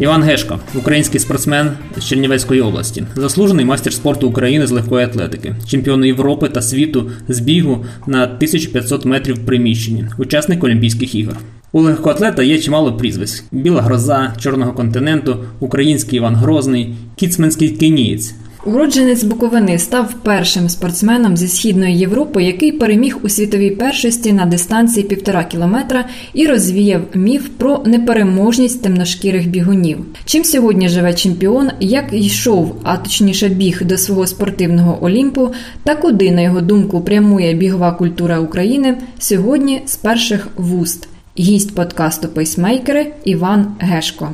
Іван Гешко, український спортсмен з Чернівецької області, заслужений майстер спорту України з легкої атлетики, чемпіон Європи та світу з бігу на 1500 метрів приміщенні, учасник Олімпійських ігор. У легкоатлета є чимало прізвиськ: Біла Гроза, Чорного континенту, Український Іван Грозний, Кіцменський кенієць. Уродженець Буковини став першим спортсменом зі східної Європи, який переміг у світовій першості на дистанції півтора кілометра і розвіяв міф про непереможність темношкірих бігунів. Чим сьогодні живе чемпіон, як йшов, а точніше біг до свого спортивного олімпу, та куди, на його думку, прямує бігова культура України сьогодні з перших вуст. Гість подкасту Пейсмейкери Іван Гешко.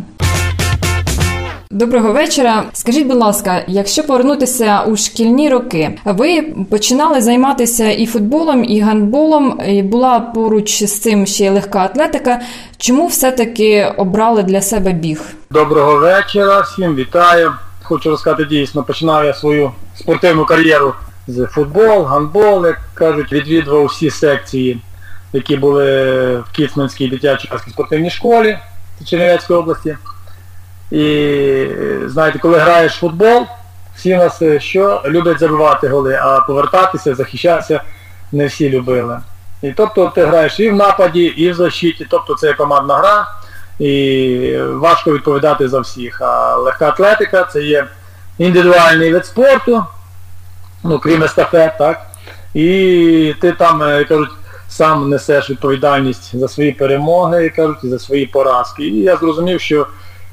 Доброго вечора. Скажіть, будь ласка, якщо повернутися у шкільні роки, ви починали займатися і футболом, і гандболом, і була поруч з цим ще й легка атлетика. Чому все-таки обрали для себе біг? Доброго вечора, всім вітаю. Хочу розказати дійсно, починав я свою спортивну кар'єру з футбол, гандбол, як кажуть, відвідував всі секції, які були в Кіцманській дитячій спортивній школі Чернівецької області. І знаєте, коли граєш в футбол, всі нас що люблять забивати голи, а повертатися, захищатися не всі любили. І тобто ти граєш і в нападі, і в защиті, тобто це командна гра, і важко відповідати за всіх. А легка атлетика це є індивідуальний вид спорту, ну, крім естафет, так? І ти там, е, кажуть, сам несеш відповідальність за свої перемоги, кажуть, і за свої поразки. І я зрозумів, що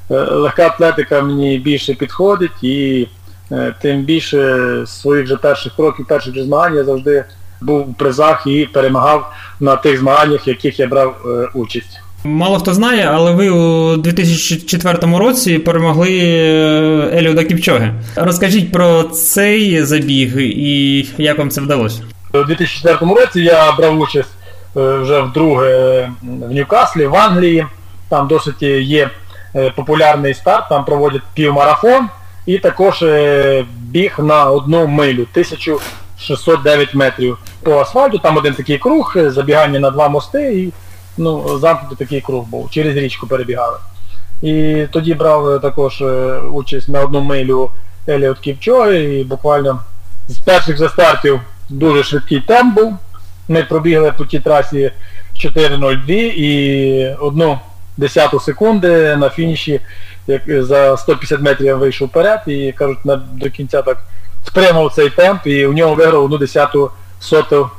легка атлетика мені більше підходить і е, тим більше своїх же перших кроків, перших же змагань я завжди був у призах і перемагав на тих змаганнях, в яких я брав е, участь. Мало хто знає, але ви у 2004 році перемогли Еліода Кіпчоги. Розкажіть про цей забіг і як вам це вдалося? У 2004 році я брав участь вже вдруге в Ньюкаслі, в Англії. Там досить є Е, популярний старт, там проводять півмарафон і також е, біг на одну милю, 1609 метрів по асфальту, там один такий круг, е, забігання на два мости і ну, замкнутий такий круг був, через річку перебігали. І тоді брав також участь на одну милю Еліот Кіпчоги і буквально з перших же стартів дуже швидкий темп був. Ми пробігли по тій трасі 4.02 і одну десяту секунди на фініші як за 150 метрів я вийшов вперед і кажуть, на, до кінця так спрямував цей темп і у нього виграв одну десяту соту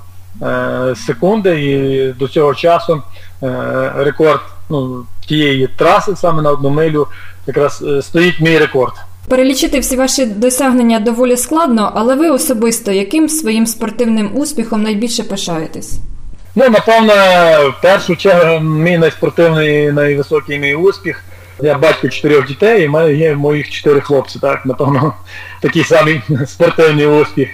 е, секунди і до цього часу е, рекорд ну, тієї траси саме на одну милю якраз е, стоїть мій рекорд. Перелічити всі ваші досягнення доволі складно, але ви особисто яким своїм спортивним успіхом найбільше пишаєтесь? Ну, напевно, в першу чергу мій найспортивний, найвисокий мій успіх. Я батько чотирьох дітей, і мене є моїх чотири хлопці, так, напевно, такий самий спортивний успіх.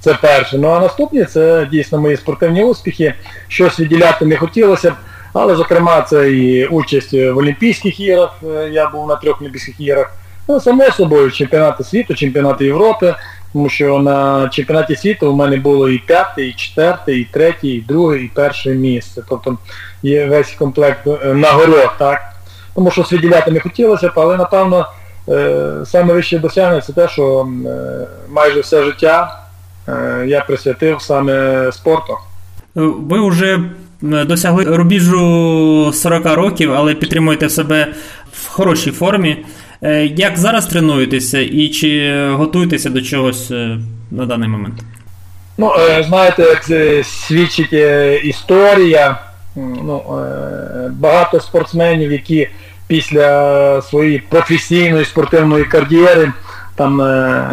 Це перше. Ну а наступні це дійсно мої спортивні успіхи. Щось відділяти не хотілося б, але, зокрема, це і участь в Олімпійських іграх. Я був на трьох Олімпійських іграх. Ну, само собою, чемпіонати світу, чемпіонати Європи. Тому що на чемпіонаті світу у мене було і п'яте, і четверте, і третє, і друге, і перше місце. Тобто є весь комплект е, нагород, так? Тому що свіділяти не хотілося б, але напевно е, саме вище досягнення це те, що е, майже все життя я присвятив саме спорту. Ви вже досягли рубіжу 40 років, але підтримуєте себе в хорошій формі. Е, як зараз тренуєтеся і чи готуєтеся до чогось е, на даний момент? Ну, е, знаєте, як свідчить історія. Ну, Багато спортсменів, які після своєї професійної спортивної кар'єри там,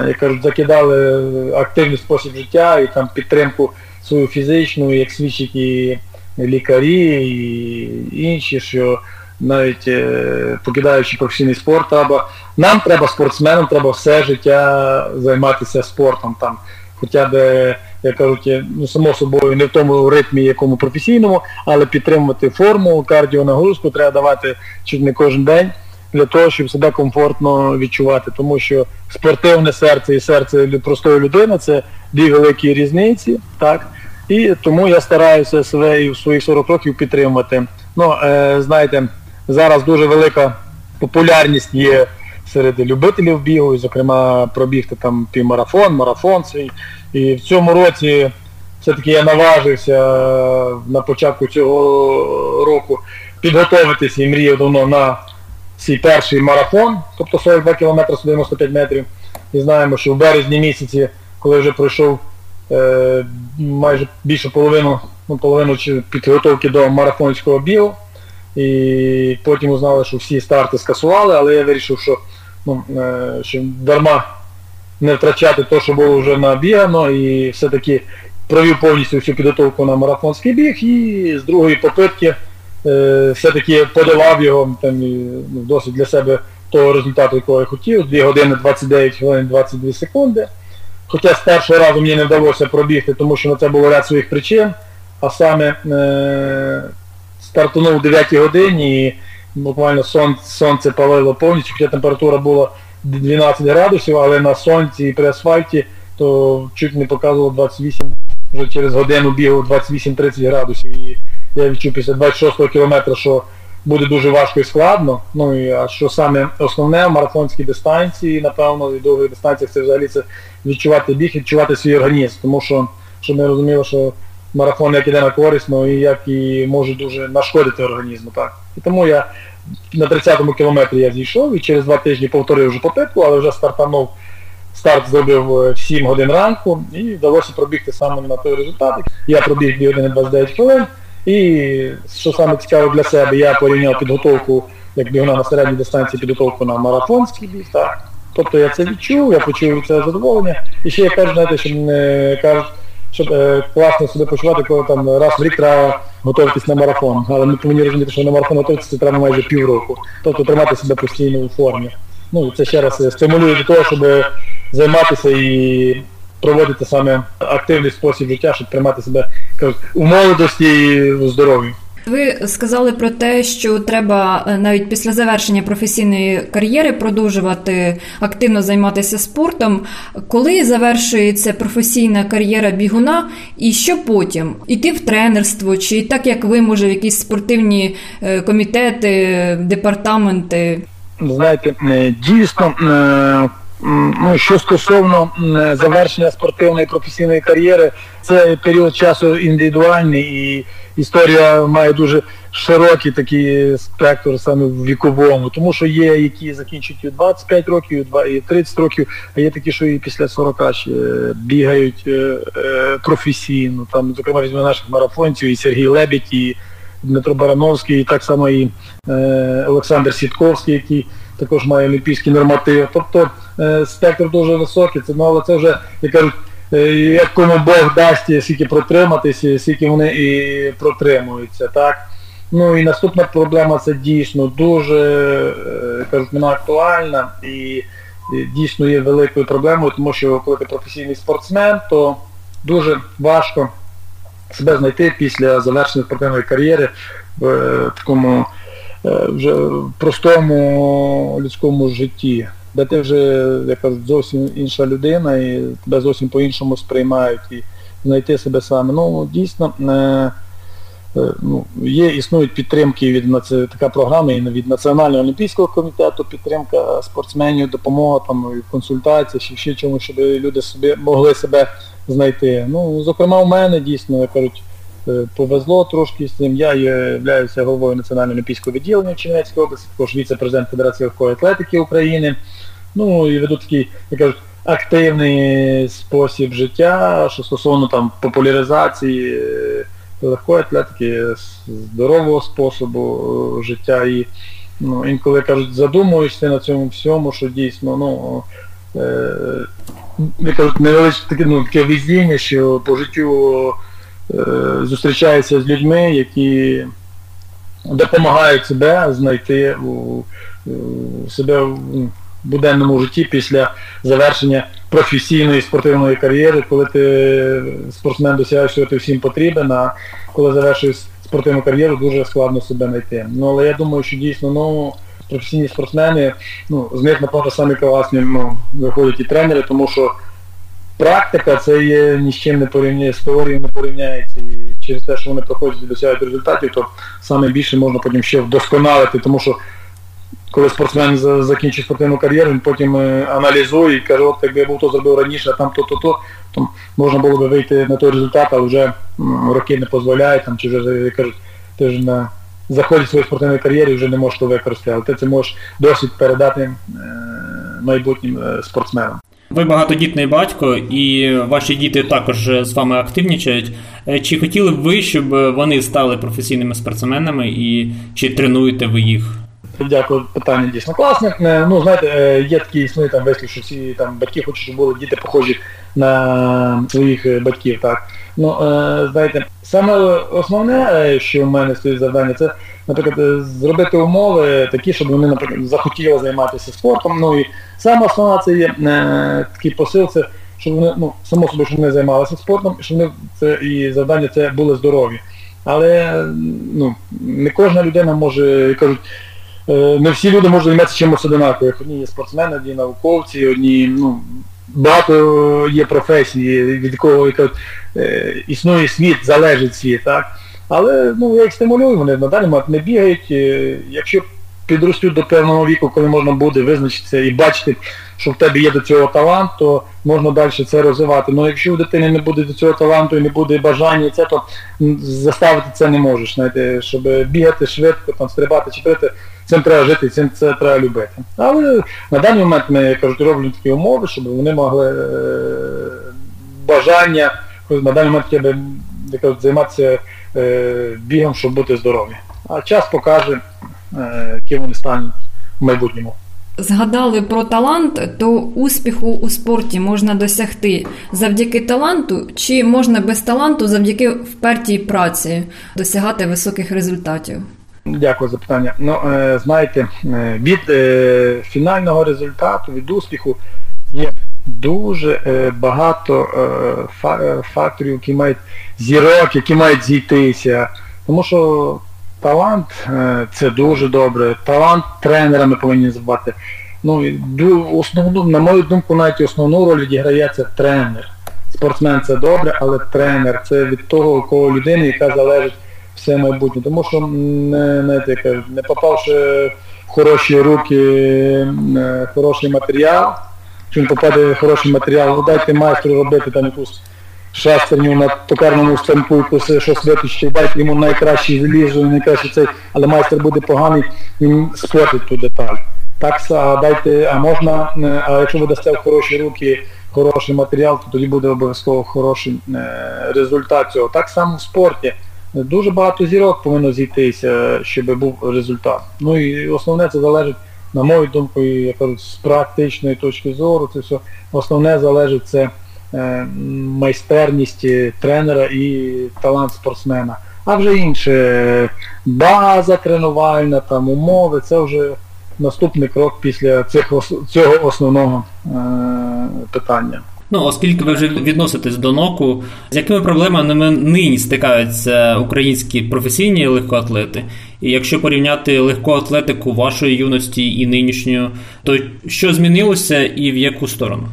як кажуть, закидали активний спосіб життя і там підтримку свою фізичну, як свідчать і лікарі, і інші, що навіть е, покидаючи професійний спорт, або нам треба спортсменам, треба все життя займатися спортом. там, Хоча б, як кажуть, ну, само собою не в тому ритмі, якому професійному, але підтримувати форму, кардіонагрузку треба давати чуть не кожен день для того, щоб себе комфортно відчувати. Тому що спортивне серце і серце простої людини це дві великі різниці. так, І тому я стараюся себе і в своїх 40 років підтримувати Ну, е, знаєте, зараз дуже велика популярність є серед любителів бігу, зокрема, пробігти там півмарафон, марафон свій. І в цьому році все-таки я наважився на початку цього року підготуватися і мріяв давно на свій перший марафон, тобто 42 км 195 метрів. І знаємо, що в березні місяці, коли вже пройшов е, майже більше половину, ну, половину підготовки до марафонського бігу, і потім узнали, що всі старти скасували, але я вирішив, що, ну, е, що дарма не втрачати те, що було вже набігано, і все-таки провів повністю всю підготовку на марафонський біг і з другої попитки е, все-таки подавав його там, ну, досить для себе того результату, якого я хотів, 2 години 29 хвилин 22 секунди. Хоча з першого разу мені не вдалося пробігти, тому що на це було ряд своїх причин, а саме е, стартанув о 9 годині і буквально сонце, сонце палило повністю, хоча температура була 12 градусів, але на сонці і при асфальті то чуть не показувало 28, вже через годину бігав 28-30 градусів. І я відчув після 26-го кілометра, що буде дуже важко і складно. Ну і а що саме основне в марафонській дистанції, напевно, і довгих дистанціях це взагалі це відчувати біг, відчувати свій організм. Тому що щоб ми розуміли, що марафон як іде на корисно і як і може дуже нашкодити організму. так. І тому я на 30-му кілометрі я зійшов і через два тижні повторив вже попитку, але вже стартанув. Старт зробив в 7 годин ранку і вдалося пробігти саме на той результат. Я пробіг 2 години 29 хвилин. І що саме цікаво для себе, я порівняв підготовку, як бігуна на середній дистанції, підготовку на марафонський біг. Тобто я це відчув, я почув це задоволення. І ще я кажу, знаєте, що не кажуть, щоб е, класно себе почувати, коли там раз в рік треба готуватись на марафон. Але ми повинні розуміти, що на марафон готуватися треба майже півроку. Тобто тримати себе постійно у формі. Ну це ще раз стимулює до того, щоб займатися і проводити саме активний спосіб життя, щоб тримати себе у молодості і у здоров'ї. Ви сказали про те, що треба е, навіть після завершення професійної кар'єри продовжувати активно займатися спортом. Коли завершується професійна кар'єра бігуна, і що потім? Іти в тренерство, чи так як ви, може, в якісь спортивні е, комітети, департаменти? Знаєте, е, дійсно Що стосовно завершення спортивної професійної кар'єри, це період часу індивідуальний і історія має дуже широкий такий спектр саме в віковому, тому що є, які закінчують і 25 років, і 30 років, а є такі, що і після 40 ще бігають е, е, професійно. Там, зокрема, візьме наших марафонців, і Сергій Лебідь, і Дмитро Барановський, і так само і е, Олександр Сітковський, який також має олімпійський норматив. Тобто е, спектр дуже високий, це, ну, але це вже, як кажуть, е, як кому Бог дасть, скільки протриматися, скільки вони і протримуються. так. Ну і наступна проблема це дійсно дуже е, кажуть, вона актуальна і дійсно є великою проблемою, тому що коли ти професійний спортсмен, то дуже важко себе знайти після завершення спортивної кар'єри в такому вже в простому людському житті, де ти вже яка зовсім інша людина і тебе зовсім по-іншому сприймають і знайти себе саме. Ну, дійсно, е, е, ну, є, існують підтримки від така програма і від Національного олімпійського комітету, підтримка спортсменів, допомога там, консультації, ще, ще чому, щоб люди собі могли себе знайти. Ну, Зокрема, у мене дійсно, як кажуть, Е, повезло трошки з цим. Я являюся головою Національного олімпійського відділення в Чернівецькій області, також віце-президент Федерації легкої атлетики України. Ну і веду такий, як кажуть, активний спосіб життя, що стосовно там популяризації е, легкої атлетики, здорового способу е, життя. І ну, інколи кажуть, задумуєшся на цьому всьому, що дійсно, ну, е, кажуть, невеличке таке, ну, таке везіння, що по життю Е, зустрічаюся з людьми, які допомагають себе знайти у, у себе в буденному житті після завершення професійної спортивної кар'єри, коли ти спортсмен досягаєш, що ти всім потрібен, а коли завершуєш спортивну кар'єру, дуже складно себе знайти. Ну, Але я думаю, що дійсно ну, професійні спортсмени, ну, з них, напевно, самі класні ну, виходять і тренери, тому що практика це є ні з чим не порівняє, з теорією не порівняється. І через те, що вони проходять і досягають результатів, то саме більше можна потім ще вдосконалити, тому що коли спортсмен закінчить спортивну кар'єру, він потім е, аналізує і каже, от якби я був то зробив раніше, а там то-то, то, можна було би вийти на той результат, а вже роки не дозволяють, там, чи вже кажуть, ти вже на заході своєї спортивної кар'єри вже не можеш то використати, але ти це можеш досвід передати е, майбутнім е, спортсменам. Ви багатодітний батько, і ваші діти також з вами активнічають. Чи хотіли б ви, щоб вони стали професійними спортсменами і чи тренуєте ви їх? Дякую, питання дійсно класне. Е, ну, знаєте, е, є такі існує там вислів, що всі там батьки хочуть, щоб були діти похожі на своїх е, батьків. так. Ну, знаєте, саме основне, що в мене стоїть завдання, це, наприклад, зробити умови такі, щоб вони, наприклад, захотіли займатися спортом. Ну і саме основна це є такий посил, це щоб вони, ну, само собі, щоб вони займалися спортом, щоб вони це і завдання це були здорові. Але ну, не кожна людина може, кажуть, Е, не всі люди можуть займатися чимось одинаково. Одні є спортсмени, одні науковці, одні, ну, багато є професій, від якого е, існує світ, залежить світ. так. Але ну, я їх стимулюю, вони на даний момент не бігають. Е, якщо підростуть до певного віку, коли можна буде визначитися і бачити, що в тебе є до цього талант, то можна далі це розвивати. Ну якщо у дитини не буде до цього таланту і не буде бажання, це, то заставити це не можеш. Знаєте, Щоб бігати швидко, там, стрибати, чіпити, цим треба жити, цим це треба любити. Але на даний момент ми я кажу, роблю такі умови, щоб вони могли е, бажання на даний момент я би займатися е, бігом, щоб бути здорові. А час покаже. Е, ким вони стануть в майбутньому. Згадали про талант, то успіху у спорті можна досягти завдяки таланту, чи можна без таланту завдяки впертій праці досягати високих результатів? Дякую за питання. Ну, е, знаєте, е, від фінального результату, від успіху є дуже багато факторів, які мають зірок, які мають зійтися. Тому що Талант е, це дуже добре. Талант тренера ми повинні забувати. Ну, основну, На мою думку, навіть основну роль відіграє це тренер. Спортсмен це добре, але тренер це від того, у кого людини, яка залежить все майбутнє. Тому що не, знаєте, не попавши в хороші руки, е, хороший матеріал, чи він попаде хороший матеріал, ну дайте майстру робити там якусь шестерню на токарному станку, якусь щось виточити, дайте йому найкращий залізо, найкращий цей, але майстер буде поганий, він спортить ту деталь. Так а дайте, а можна, е, а якщо ви дасте в хороші руки хороший матеріал, то тоді буде обов'язково хороший е, результат цього. Так само в спорті. Дуже багато зірок повинно зійтися, щоб був результат. Ну і основне це залежить, на мою думку, я кажу, з практичної точки зору, це все основне залежить це. Е, майстерність тренера і талант спортсмена. А вже інше, база тренувальна, там умови, це вже наступний крок після цих, цього основного е, питання. Ну, оскільки ви вже відноситесь до ноку, з якими проблемами нині стикаються українські професійні легкоатлети? І якщо порівняти легку атлетику вашої юності і нинішньої, то що змінилося і в яку сторону?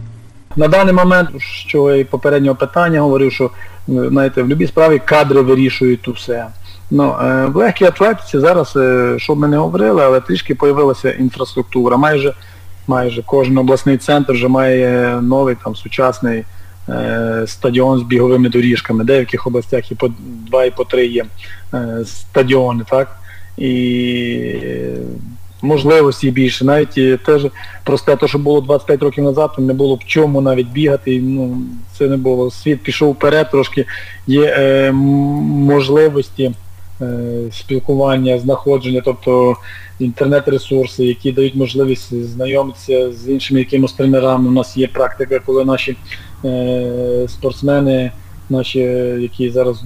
На даний момент, що і попереднього питання говорив, що знаєте, в будь-якій справі кадри вирішують усе. Ну, е, В легкій атлетиці зараз, е, що ми не говорили, але трішки з'явилася інфраструктура. Майже майже кожен обласний центр вже має новий там сучасний е, стадіон з біговими доріжками. Деяких областях і по два, і по три є е, стадіони. так? І можливості більше. Навіть теж просте, те, що було 25 років назад, не було в чому навіть бігати. Ну, Це не було. Світ пішов вперед, трошки є е, можливості е, спілкування, знаходження, тобто інтернет-ресурси, які дають можливість знайомитися з іншими якимось тренерами. У нас є практика, коли наші е, спортсмени, наші, які зараз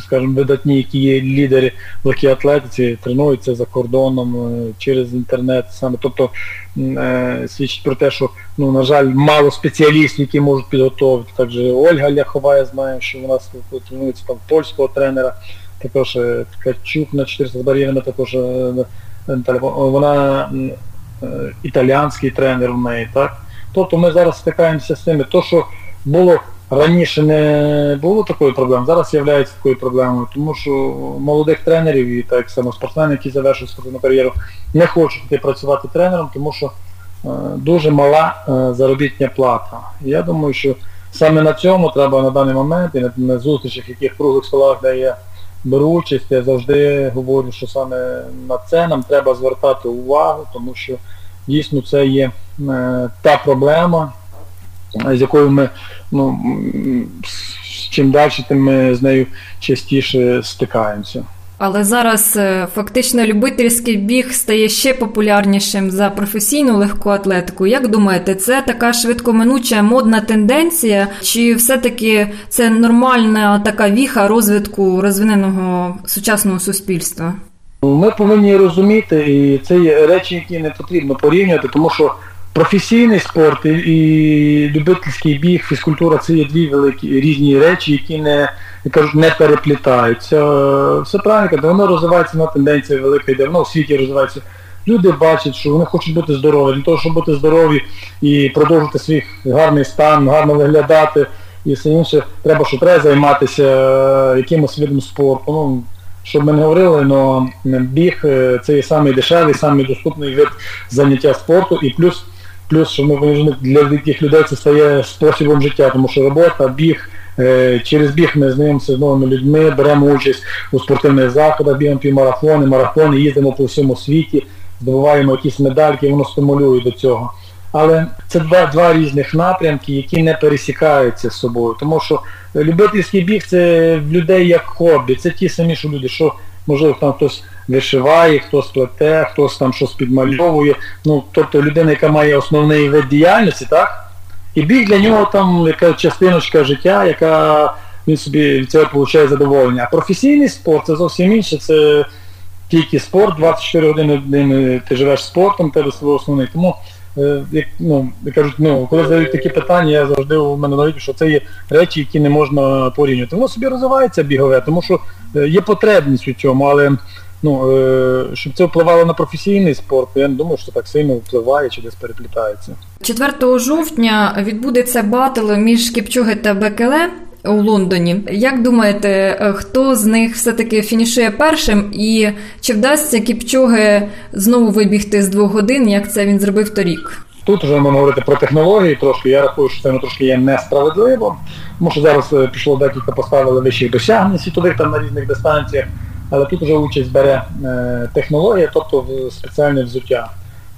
скажімо, видатні, які є лідери в легкій атлетиці, тренуються за кордоном е, через інтернет. саме. Тобто е, свідчить про те, що, ну, на жаль, мало спеціалістів, які можуть підготовити. Також Ольга Ляхова, я знаю, що вона тренується там польського тренера, також е, Ткачук на 400 з бар'єрами, також вона італіанський тренер в неї. так. Тобто ми зараз стикаємося з тим, то, що було раніше не було такої проблеми, зараз є такою проблемою, тому що молодих тренерів і так само спортсмени, які завершують спортивну кар'єру, не хочуть йти працювати тренером, тому що е, дуже мала е, заробітня плата. Я думаю, що саме на цьому треба на даний момент і на, на зустрічах, яких круглих столах, де я беру участь, я завжди говорю, що саме на це нам треба звертати увагу, тому що дійсно це є е, та проблема, з якою ми ну, чим далі, тим ми з нею частіше стикаємося. Але зараз е, фактично любительський біг стає ще популярнішим за професійну легку атлетику. Як думаєте, це така швидкоминуча модна тенденція, чи все-таки це нормальна така віха розвитку розвиненого сучасного суспільства? Ми повинні розуміти, і це є речі, які не потрібно порівнювати, тому що професійний спорт і любительський біг, фізкультура це є дві великі різні речі, які не я кажу, не переплітаються. Все правильно, воно розвивається на тенденції велика йде, воно в світі розвивається. Люди бачать, що вони хочуть бути здорові. Для того, щоб бути здорові і продовжити свій гарний стан, гарно виглядати і все інше, треба, що треба займатися е, якимось видом спорту. Ну, щоб ми не говорили, але біг е, це є самий дешевий, самий доступний вид заняття спорту і плюс, плюс що ми для таких людей це стає способом життя, тому що робота, біг. Е, через біг ми знайомимося з новими людьми, беремо участь у спортивних заходах, бігаємо півмарафони, марафони, їздимо по всьому світі, здобуваємо якісь медальки, воно стимулює до цього. Але це два два різних напрямки, які не пересікаються з собою. Тому що любительський біг це в людей як хобі. Це ті самі що люди, що можливо там хтось вишиває, хтось плете, хтось там щось підмальовує. Ну, Тобто людина, яка має основний вид діяльності, так? І біг для нього там яка частиночка життя, яка він собі від цього отримує задоволення. А професійний спорт це зовсім інше, це тільки спорт, 24 години ти живеш спортом, тебе свій основний. Тому е, як ну, кажуть, ну, коли задають такі питання, я завжди у мене навіть, що це є речі, які не можна порівнювати. Воно собі розвивається бігове, тому що е, є потребність у цьому, але ну, е, щоб це впливало на професійний спорт, я не думаю, що так сильно впливає чи десь переплітається. 4 жовтня відбудеться батл між Кіпчуги та Бекеле. У Лондоні. Як думаєте, е, хто з них все-таки фінішує першим, і чи вдасться Кіпчуги знову вибігти з двох годин, як це він зробив торік? Тут вже можна говорити про технології трошки. Я рахую, що це ну, трошки є несправедливо, тому що зараз е, пішло декілька поставили вищих досягнень світових там на різних дистанціях але тут вже участь бере е, технологія, тобто спеціальне взуття.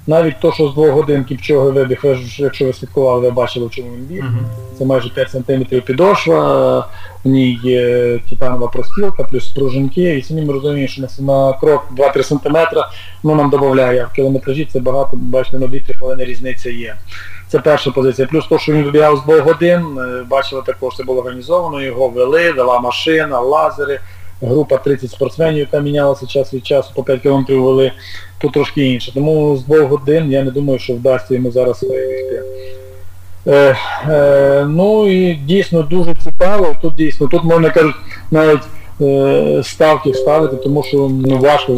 Навіть то, що з двох годин кіпчоги вибіг, якщо ви слідкували, ви бачили, в чому він біг. Це майже 5 см підошва, в ній є титанова простілка, плюс пружинки, і самі ми розуміємо, що на крок 2-3 см ну, нам додає. В кілометражі це багато, бачите, на 2-3 хвилини різниця є. Це перша позиція. Плюс то, що він вибігав з двох годин, е, бачили також, це було організовано, його вели, дала машина, лазери група 30 спортсменів, яка мінялася час від часу, по 5 кілометрів вели, то трошки інше. Тому з двох годин я не думаю, що вдасться йому зараз вийти. Е, е, ну і дійсно дуже цікаво, тут дійсно, тут можна кажуть, навіть е, ставки ставити, тому що ну, важко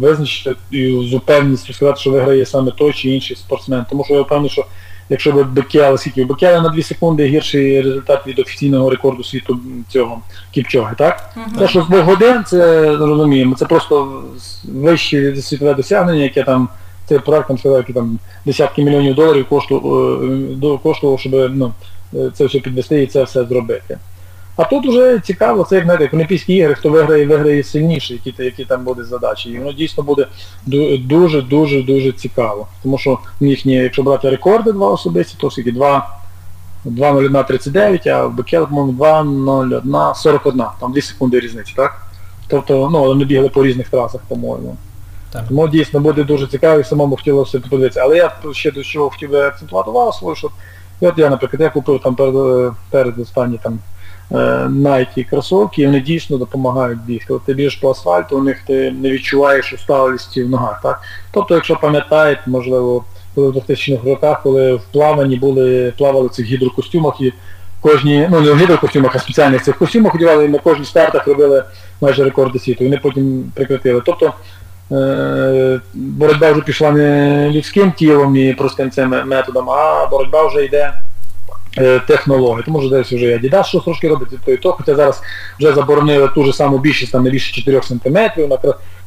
визначити і з упевненістю сказати, що виграє саме той чи інший спортсмен. Тому що я впевнений, що якщо б Бекела, скільки Бекела на 2 секунди гірший результат від офіційного рекорду світу цього Кіпчоги, так? Uh-huh. Те, що в годин, це розуміємо, це просто вище світове досягнення, яке там цей проект там сказав, які там десятки мільйонів доларів коштував, коштував, щоб ну, це все підвести і це все зробити. А тут вже цікаво, це як знаєте, Олімпійські ігри, хто виграє, виграє сильніший, які які там буде задачі. І воно дійсно буде дуже-дуже дуже цікаво. Тому що їхні, якщо брати рекорди два особисті, то скільки 2 2.01.39, а в Бекел, по-моєму, 2.01.41, там 2 секунди різниці, так? Тобто, ну, вони бігли по різних трасах, по-моєму. Так. Тому дійсно буде дуже цікаво і самому хотілося подивитися. Але я ще до чого хотів би акцентувати увагу свою, що от я, наприклад, я купив там перед перед останні там Е, Nike кросовки, і вони дійсно допомагають бігти. От ти біжиш по асфальту, у них ти не відчуваєш усталості в ногах. Так? Тобто, якщо пам'ятаєте, можливо, коли в 2000-х роках, коли в плаванні були, плавали в цих гідрокостюмах і кожні, ну не в гідрокостюмах, а спеціальних цих костюмах одягали і на кожній стартах робили майже рекорди світу. Вони потім прекратили. Тобто е, боротьба вже пішла не людським тілом і простим цим методом, а боротьба вже йде е, технології. Тому що десь вже і Adidas щось трошки робить, і то, і то. Хоча зараз вже заборонили ту ж саму більшість, там не більше 4 см.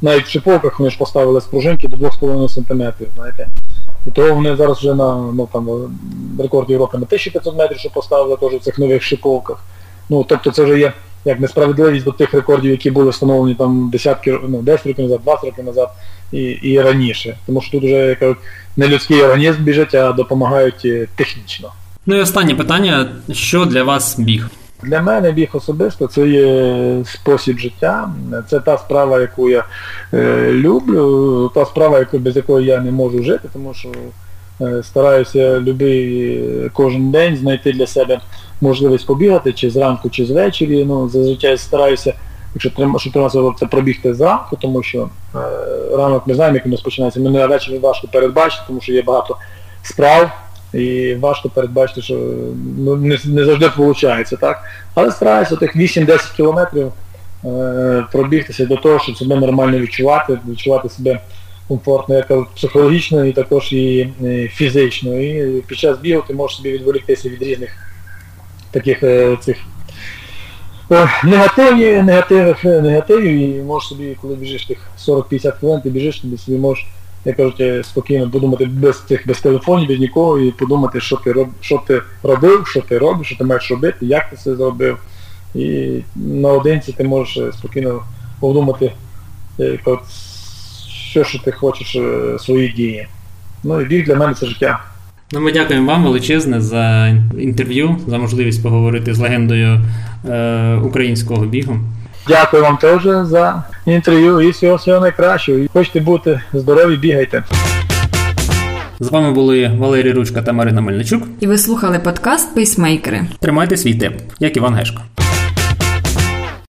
Навіть в шиповках вони ж поставили спружинки до 2,5 см. знаєте. І того вони зараз вже на ну, там, рекорд Європи на 1500 метрів, що поставили теж в цих нових шиповках. Ну, тобто це вже є як несправедливість до тих рекордів, які були встановлені там десятки, ну, 10 років назад, 20 років назад і і раніше. Тому що тут вже як кажуть, не людський організм біжить, а допомагають е, технічно. Ну і останнє питання: що для вас біг? Для мене біг особисто це є спосіб життя. Це та справа, яку я е, люблю, та справа, яку, без якої я не можу жити, тому що е, стараюся любий е, кожен день знайти для себе можливість побігати, чи зранку, чи звечері. Ну, Зазвичай стараюся, якщо триматися, це пробігти зранку, тому що е, ранок ми знаємо, як він розпочинається. Мене ввечері важко передбачити, тому що є багато справ. І важко передбачити, що ну, не не завжди виходить, так? Але стараюся тих 8-10 кілометрів е, пробігтися до того, щоб себе нормально відчувати, відчувати себе комфортно, як психологічно і також і, фізично. І під час бігу ти можеш собі відволіктися від різних таких е, цих е, негативів, негативів, негативів, і можеш собі, коли біжиш тих 40-50 кілометрів, біжиш, тобі собі можеш як кажуть, спокійно подумати без цих без телефонів, без нікого і подумати, що ти роб, що ти робив, що ти робиш, що ти маєш робити, як ти це зробив. І наодинці ти можеш е, спокійно подумати, як, от, що що ти хочеш е, свої дії. Ну і біг для мене це життя. Ну, Ми дякуємо вам величезне за інтерв'ю, за можливість поговорити з легендою е, українського бігу. Дякую вам теж за інтерв'ю і всього всього найкращого. І Хочете бути здорові, бігайте. З вами були Валерій Ручка та Марина Мельничук. І ви слухали подкаст Пейсмейкери. Тримайте свій темп, як Іван Гешко.